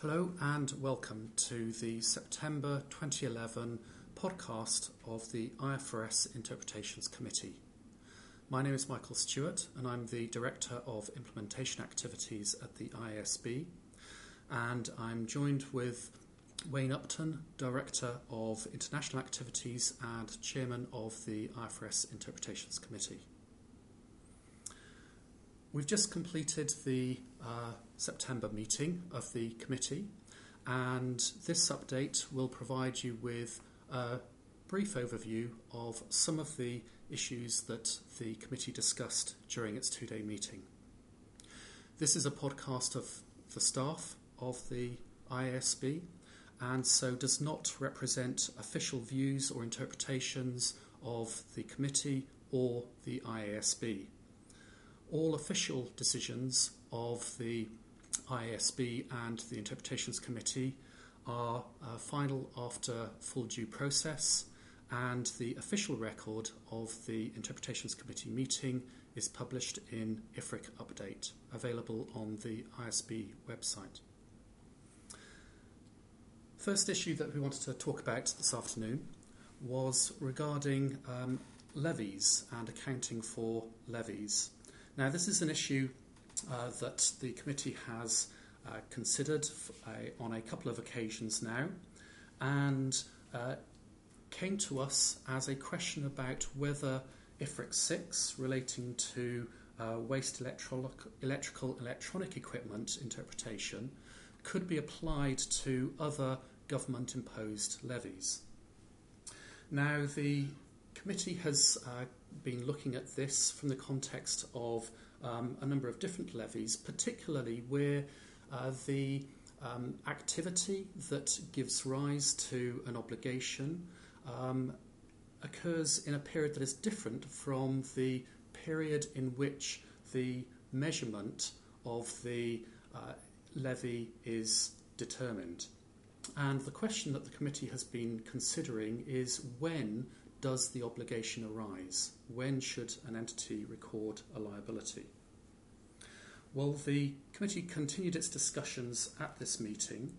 Hello and welcome to the September 2011 podcast of the IFRS Interpretations Committee. My name is Michael Stewart and I'm the Director of Implementation Activities at the IASB. And I'm joined with Wayne Upton, Director of International Activities and Chairman of the IFRS Interpretations Committee. We've just completed the uh, September meeting of the committee, and this update will provide you with a brief overview of some of the issues that the committee discussed during its two day meeting. This is a podcast of the staff of the IASB and so does not represent official views or interpretations of the committee or the IASB all official decisions of the IASB and the Interpretations Committee are uh, final after full due process, and the official record of the Interpretations Committee meeting is published in IFRIC Update, available on the IASB website. First issue that we wanted to talk about this afternoon was regarding um, levies and accounting for levies. Now, this is an issue uh, that the committee has uh, considered uh, on a couple of occasions now and uh, came to us as a question about whether IFRIC 6 relating to uh, waste electrical electronic equipment interpretation could be applied to other government imposed levies. Now, the committee has uh, been looking at this from the context of um, a number of different levies, particularly where uh, the um, activity that gives rise to an obligation um, occurs in a period that is different from the period in which the measurement of the uh, levy is determined. And the question that the committee has been considering is when does the obligation arise? When should an entity record a liability? Well, the committee continued its discussions at this meeting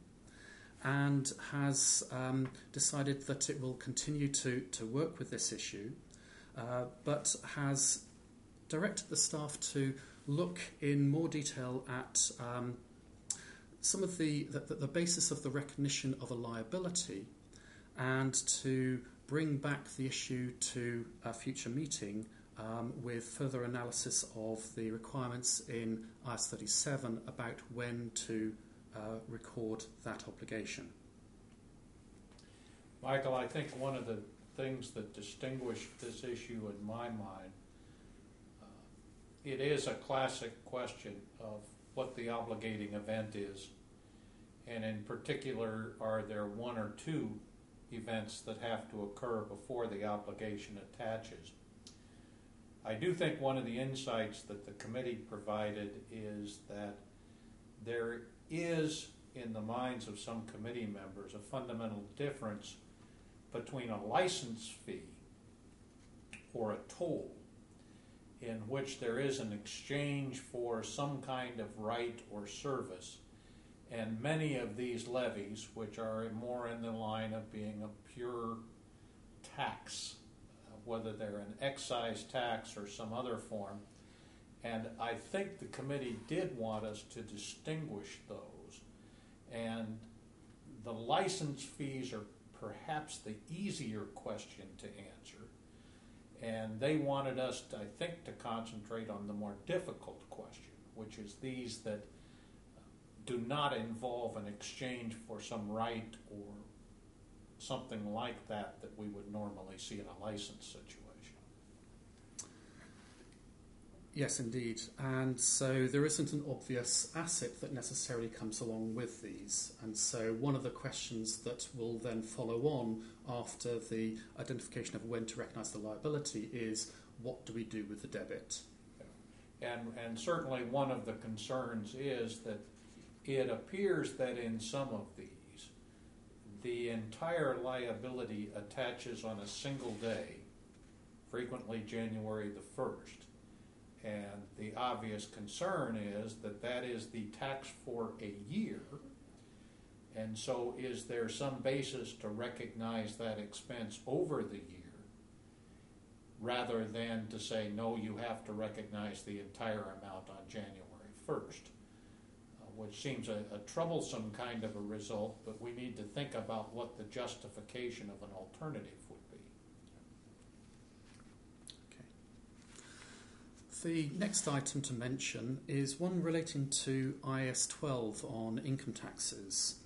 and has um, decided that it will continue to, to work with this issue, uh, but has directed the staff to look in more detail at um, some of the, the, the basis of the recognition of a liability and to bring back the issue to a future meeting um, with further analysis of the requirements in IAS 37 about when to uh, record that obligation. Michael, I think one of the things that distinguished this issue in my mind, uh, it is a classic question of what the obligating event is, and in particular, are there one or two events that have to occur before the obligation attaches. I do think one of the insights that the committee provided is that there is, in the minds of some committee members, a fundamental difference between a license fee or a toll in which there is an exchange for some kind of right or service and many of these levies, which are more in the line of being a pure tax, uh, whether they're an excise tax or some other form, and I think the committee did want us to distinguish those. And the license fees are perhaps the easier question to answer. And they wanted us, to, I think, to concentrate on the more difficult question, which is these that do not involve an exchange for some right or something like that that we would normally see in a license situation. Yes, indeed. And so there isn't an obvious asset that necessarily comes along with these. And so one of the questions that will then follow on after the identification of when to recognise the liability is what do we do with the debit? And, and certainly one of the concerns is that it appears that in some of these, the entire liability attaches on a single day, frequently January the 1st. And the obvious concern is that that is the tax for a year. And so, is there some basis to recognize that expense over the year rather than to say, no, you have to recognize the entire amount on January 1st? Which seems a, a troublesome kind of a result, but we need to think about what the justification of an alternative would be. The next item to mention is one relating to IAS 12 on income taxes.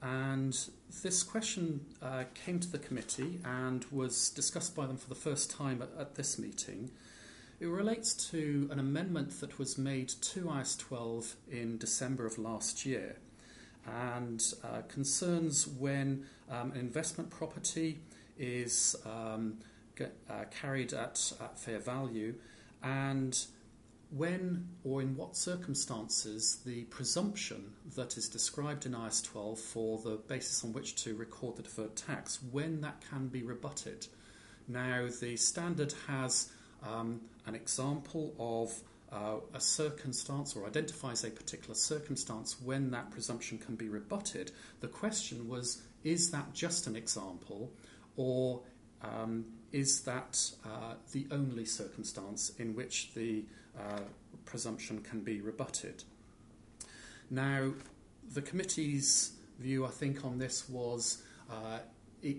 And this question uh, came to the committee and was discussed by them for the first time at, at this meeting. It relates to an amendment that was made to IAS 12 in December of last year and uh, concerns when um, an investment property is um, get, uh, carried at, at fair value and when or in what circumstances the presumption that is described in IAS 12 for the basis on which to record the deferred tax, when that can be rebutted. Now, the standard has um, an example of uh, a circumstance or identifies a particular circumstance when that presumption can be rebutted. The question was is that just an example or um, is that uh, the only circumstance in which the uh, presumption can be rebutted. Now, the committee's view, I think, on this was uh, it,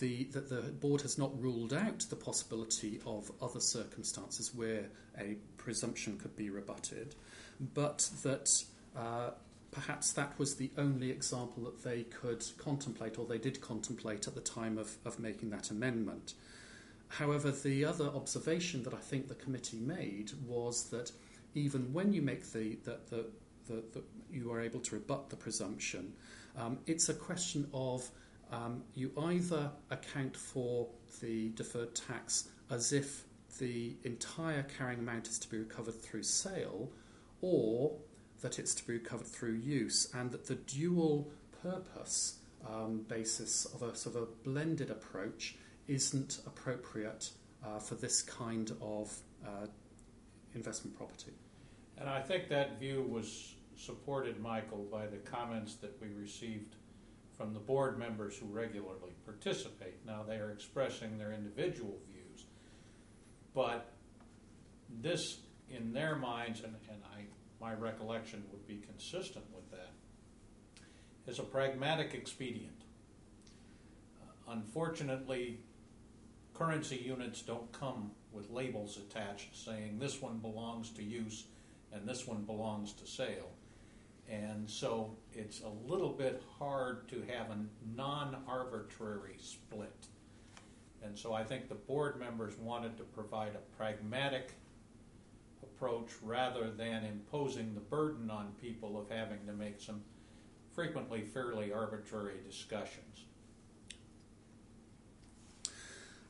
the, that the board has not ruled out the possibility of other circumstances where a presumption could be rebutted, but that uh, perhaps that was the only example that they could contemplate or they did contemplate at the time of, of making that amendment. However, the other observation that I think the committee made was that even when you make the, the, the, the, the you are able to rebut the presumption, um, it's a question of um, you either account for the deferred tax as if the entire carrying amount is to be recovered through sale, or that it's to be recovered through use, and that the dual purpose um, basis of a sort of a blended approach isn't appropriate uh, for this kind of uh, investment property. And I think that view was supported, Michael, by the comments that we received from the board members who regularly participate. Now they are expressing their individual views, but this, in their minds, and, and I, my recollection would be consistent with that, is a pragmatic expedient. Uh, unfortunately, currency units don't come with labels attached saying this one belongs to use and this one belongs to sale. And so it's a little bit hard to have a non arbitrary split. And so I think the board members wanted to provide a pragmatic approach rather than imposing the burden on people of having to make some frequently fairly arbitrary discussions.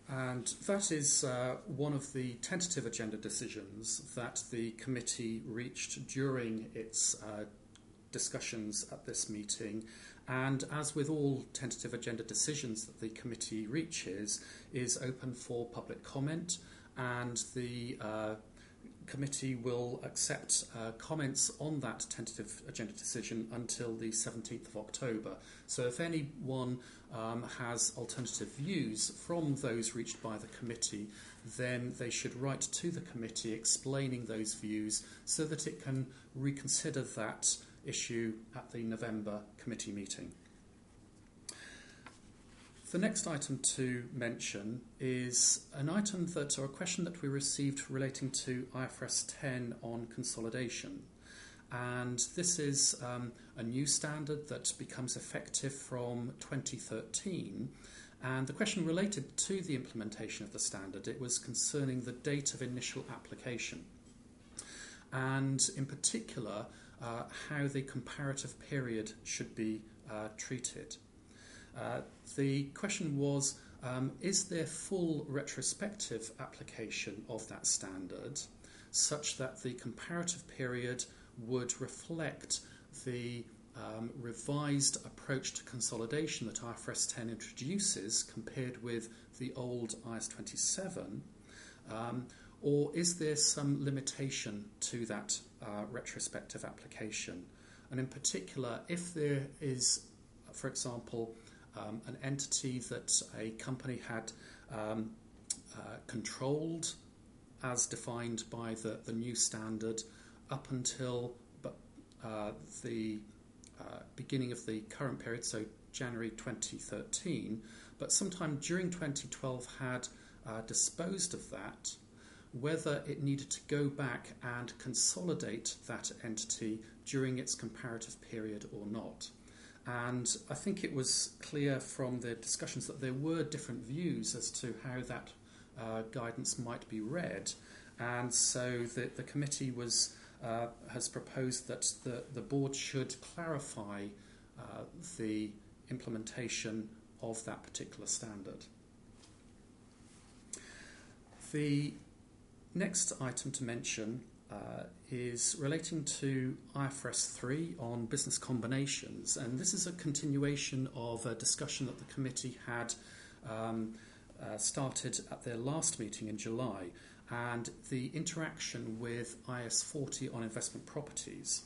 And that is uh, one of the tentative agenda decisions that the committee reached during its uh, discussions at this meeting. And as with all tentative agenda decisions that the committee reaches, is open for public comment, and the uh, committee will accept uh, comments on that tentative agenda decision until the 17th of October. So if anyone um, has alternative views from those reached by the committee, then they should write to the committee explaining those views so that it can reconsider that issue at the November committee meeting. The next item to mention is an item that, or a question that we received relating to IFRS 10 on consolidation. And this is um, a new standard that becomes effective from 2013. And the question related to the implementation of the standard, it was concerning the date of initial application. And in particular, uh, how the comparative period should be uh, treated. Uh, the question was um, Is there full retrospective application of that standard such that the comparative period would reflect the um, revised approach to consolidation that IFRS 10 introduces compared with the old IAS 27? Um, or is there some limitation to that uh, retrospective application? and in particular, if there is, for example, um, an entity that a company had um, uh, controlled as defined by the, the new standard up until uh, the uh, beginning of the current period, so January 2013, but sometime during 2012 had uh, disposed of that, whether it needed to go back and consolidate that entity during its comparative period or not. And I think it was clear from the discussions that there were different views as to how that uh, guidance might be read. And so the, the committee was, uh, has proposed that the, the board should clarify uh, the implementation of that particular standard. The next item to mention uh, is relating to IFRS 3 on business combinations, and this is a continuation of a discussion that the committee had um, uh, started at their last meeting in July, and the interaction with IAS 40 on investment properties.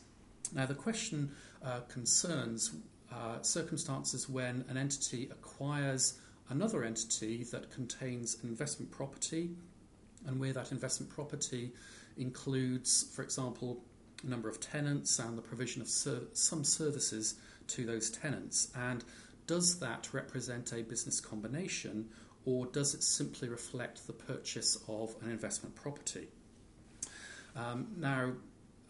Now, the question uh, concerns uh, circumstances when an entity acquires another entity that contains an investment property, and where that investment property includes, for example, a number of tenants and the provision of ser- some services to those tenants. And does that represent a business combination or does it simply reflect the purchase of an investment property? Um, now,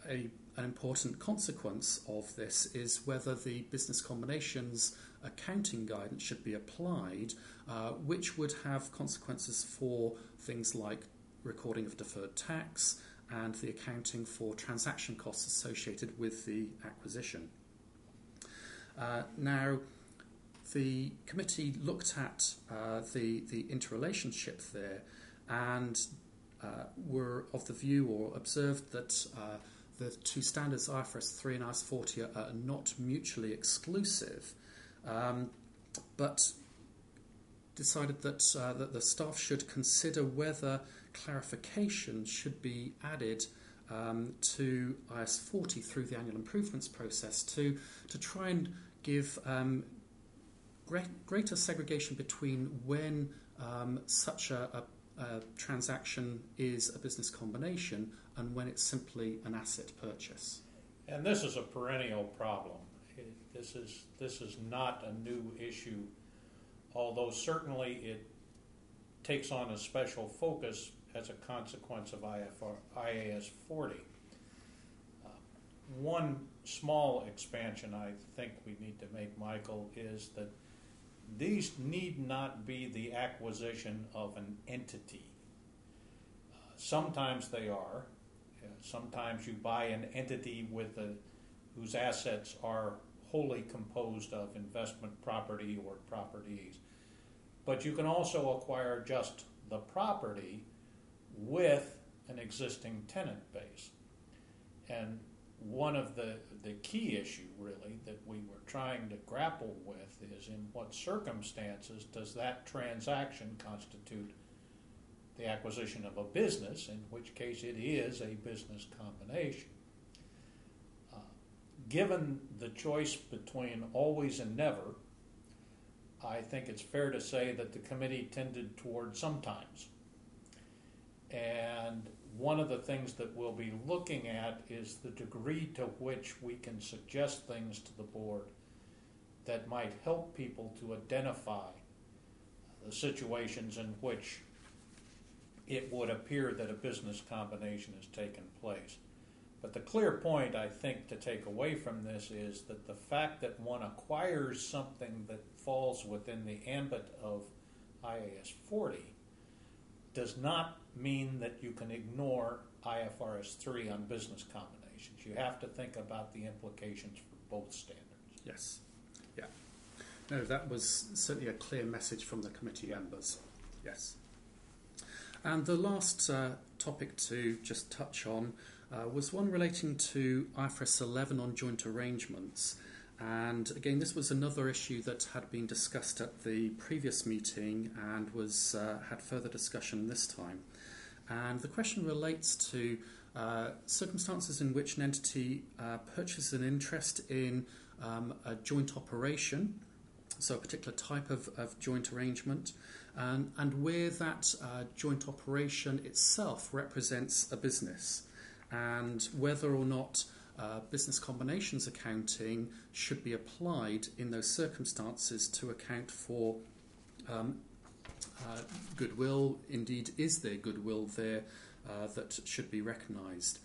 a, an important consequence of this is whether the business combinations accounting guidance should be applied, uh, which would have consequences for things like recording of deferred tax and the accounting for transaction costs associated with the acquisition. Uh, now, the committee looked at uh, the, the interrelationship there and uh, were of the view or observed that uh, the two standards, IFRS 3 and IAS 40, are, are not mutually exclusive, um, but decided that, uh, that the staff should consider whether clarification should be added um, to IAS 40 through the annual improvements process to, to try and give um, great, greater segregation between when um, such a, a, a, transaction is a business combination and when it's simply an asset purchase. And this is a perennial problem. This is this is not a new issue, although certainly it takes on a special focus as a consequence of IFR, IAS 40. Uh, one small expansion I think we need to make, Michael, is that these need not be the acquisition of an entity. Uh, sometimes they are. Uh, sometimes you buy an entity with a, whose assets are wholly composed of investment property or properties. But you can also acquire just the property with an existing tenant base. And one of the, the key issue really that we were trying to grapple with is in what circumstances does that transaction constitute the acquisition of a business, in which case it is a business combination. Uh, given the choice between always and never, I think it's fair to say that the committee tended toward sometimes. And one of the things that we'll be looking at is the degree to which we can suggest things to the board that might help people to identify the situations in which it would appear that a business combination has taken place. But the clear point, I think, to take away from this is that the fact that one acquires something that falls within the ambit of IAS 40 does not mean that you can ignore IFRS 3 on business combinations. You have to think about the implications for both standards. Yes. Yeah. No, that was certainly a clear message from the committee members. Yes. And the last uh, topic to just touch on uh, was one relating to IFRS 11 on joint arrangements. And again, this was another issue that had been discussed at the previous meeting and was uh, had further discussion this time. And the question relates to uh, circumstances in which an entity uh, purchases an interest in um, a joint operation, so a particular type of, of joint arrangement, and, and where that uh, joint operation itself represents a business, and whether or not uh, business combinations accounting should be applied in those circumstances to account for um, uh, goodwill. Indeed, is there goodwill there uh, that should be recognised?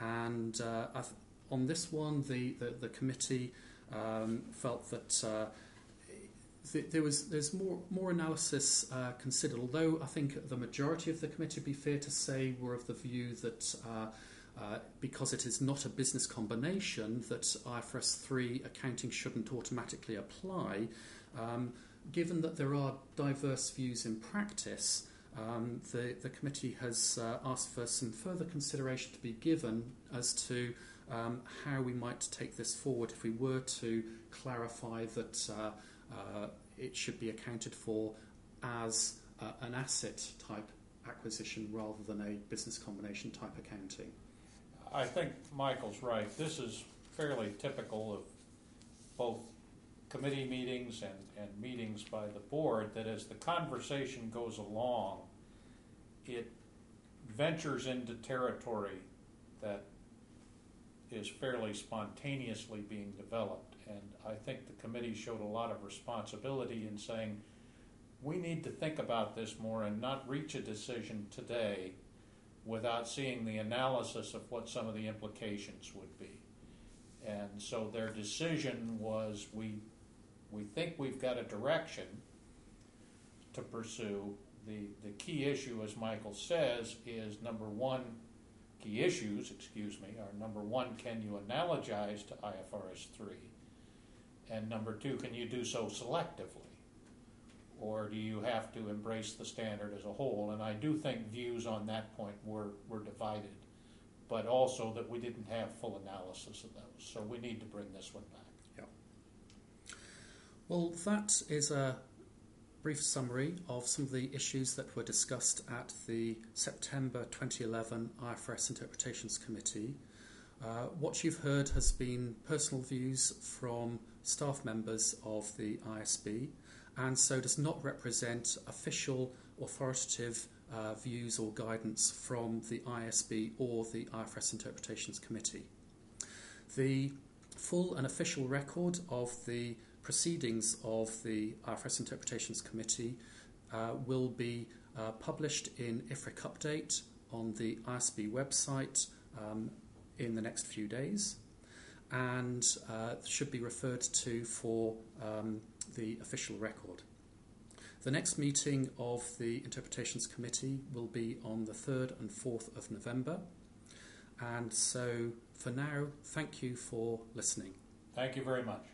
And uh, th- on this one, the, the, the committee um, felt that uh, th- there was there's more more analysis uh, considered. Although I think the majority of the committee, be fair to say, were of the view that. Uh, uh, because it is not a business combination, that IFRS 3 accounting shouldn't automatically apply. Um, given that there are diverse views in practice, um, the, the committee has uh, asked for some further consideration to be given as to um, how we might take this forward if we were to clarify that uh, uh, it should be accounted for as uh, an asset type acquisition rather than a business combination type accounting. I think Michael's right. This is fairly typical of both committee meetings and, and meetings by the board that as the conversation goes along, it ventures into territory that is fairly spontaneously being developed. And I think the committee showed a lot of responsibility in saying, we need to think about this more and not reach a decision today without seeing the analysis of what some of the implications would be. And so their decision was we we think we've got a direction to pursue. The, the key issue, as Michael says, is number one, key issues, excuse me, are number one, can you analogize to IFRS 3? And number two, can you do so selectively? Or do you have to embrace the standard as a whole? And I do think views on that point were, were divided, but also that we didn't have full analysis of those. So we need to bring this one back. Yeah. Well, that is a brief summary of some of the issues that were discussed at the September 2011 IFRS Interpretations Committee. Uh, what you've heard has been personal views from staff members of the IASB and so does not represent official authoritative uh, views or guidance from the IASB or the IFRS Interpretations Committee. The full and official record of the proceedings of the IFRS Interpretations Committee uh, will be uh, published in IFRIC Update on the IASB website um, in the next few days and uh, should be referred to for um, the official record. The next meeting of the Interpretations Committee will be on the 3rd and 4th of November. And so for now, thank you for listening. Thank you very much.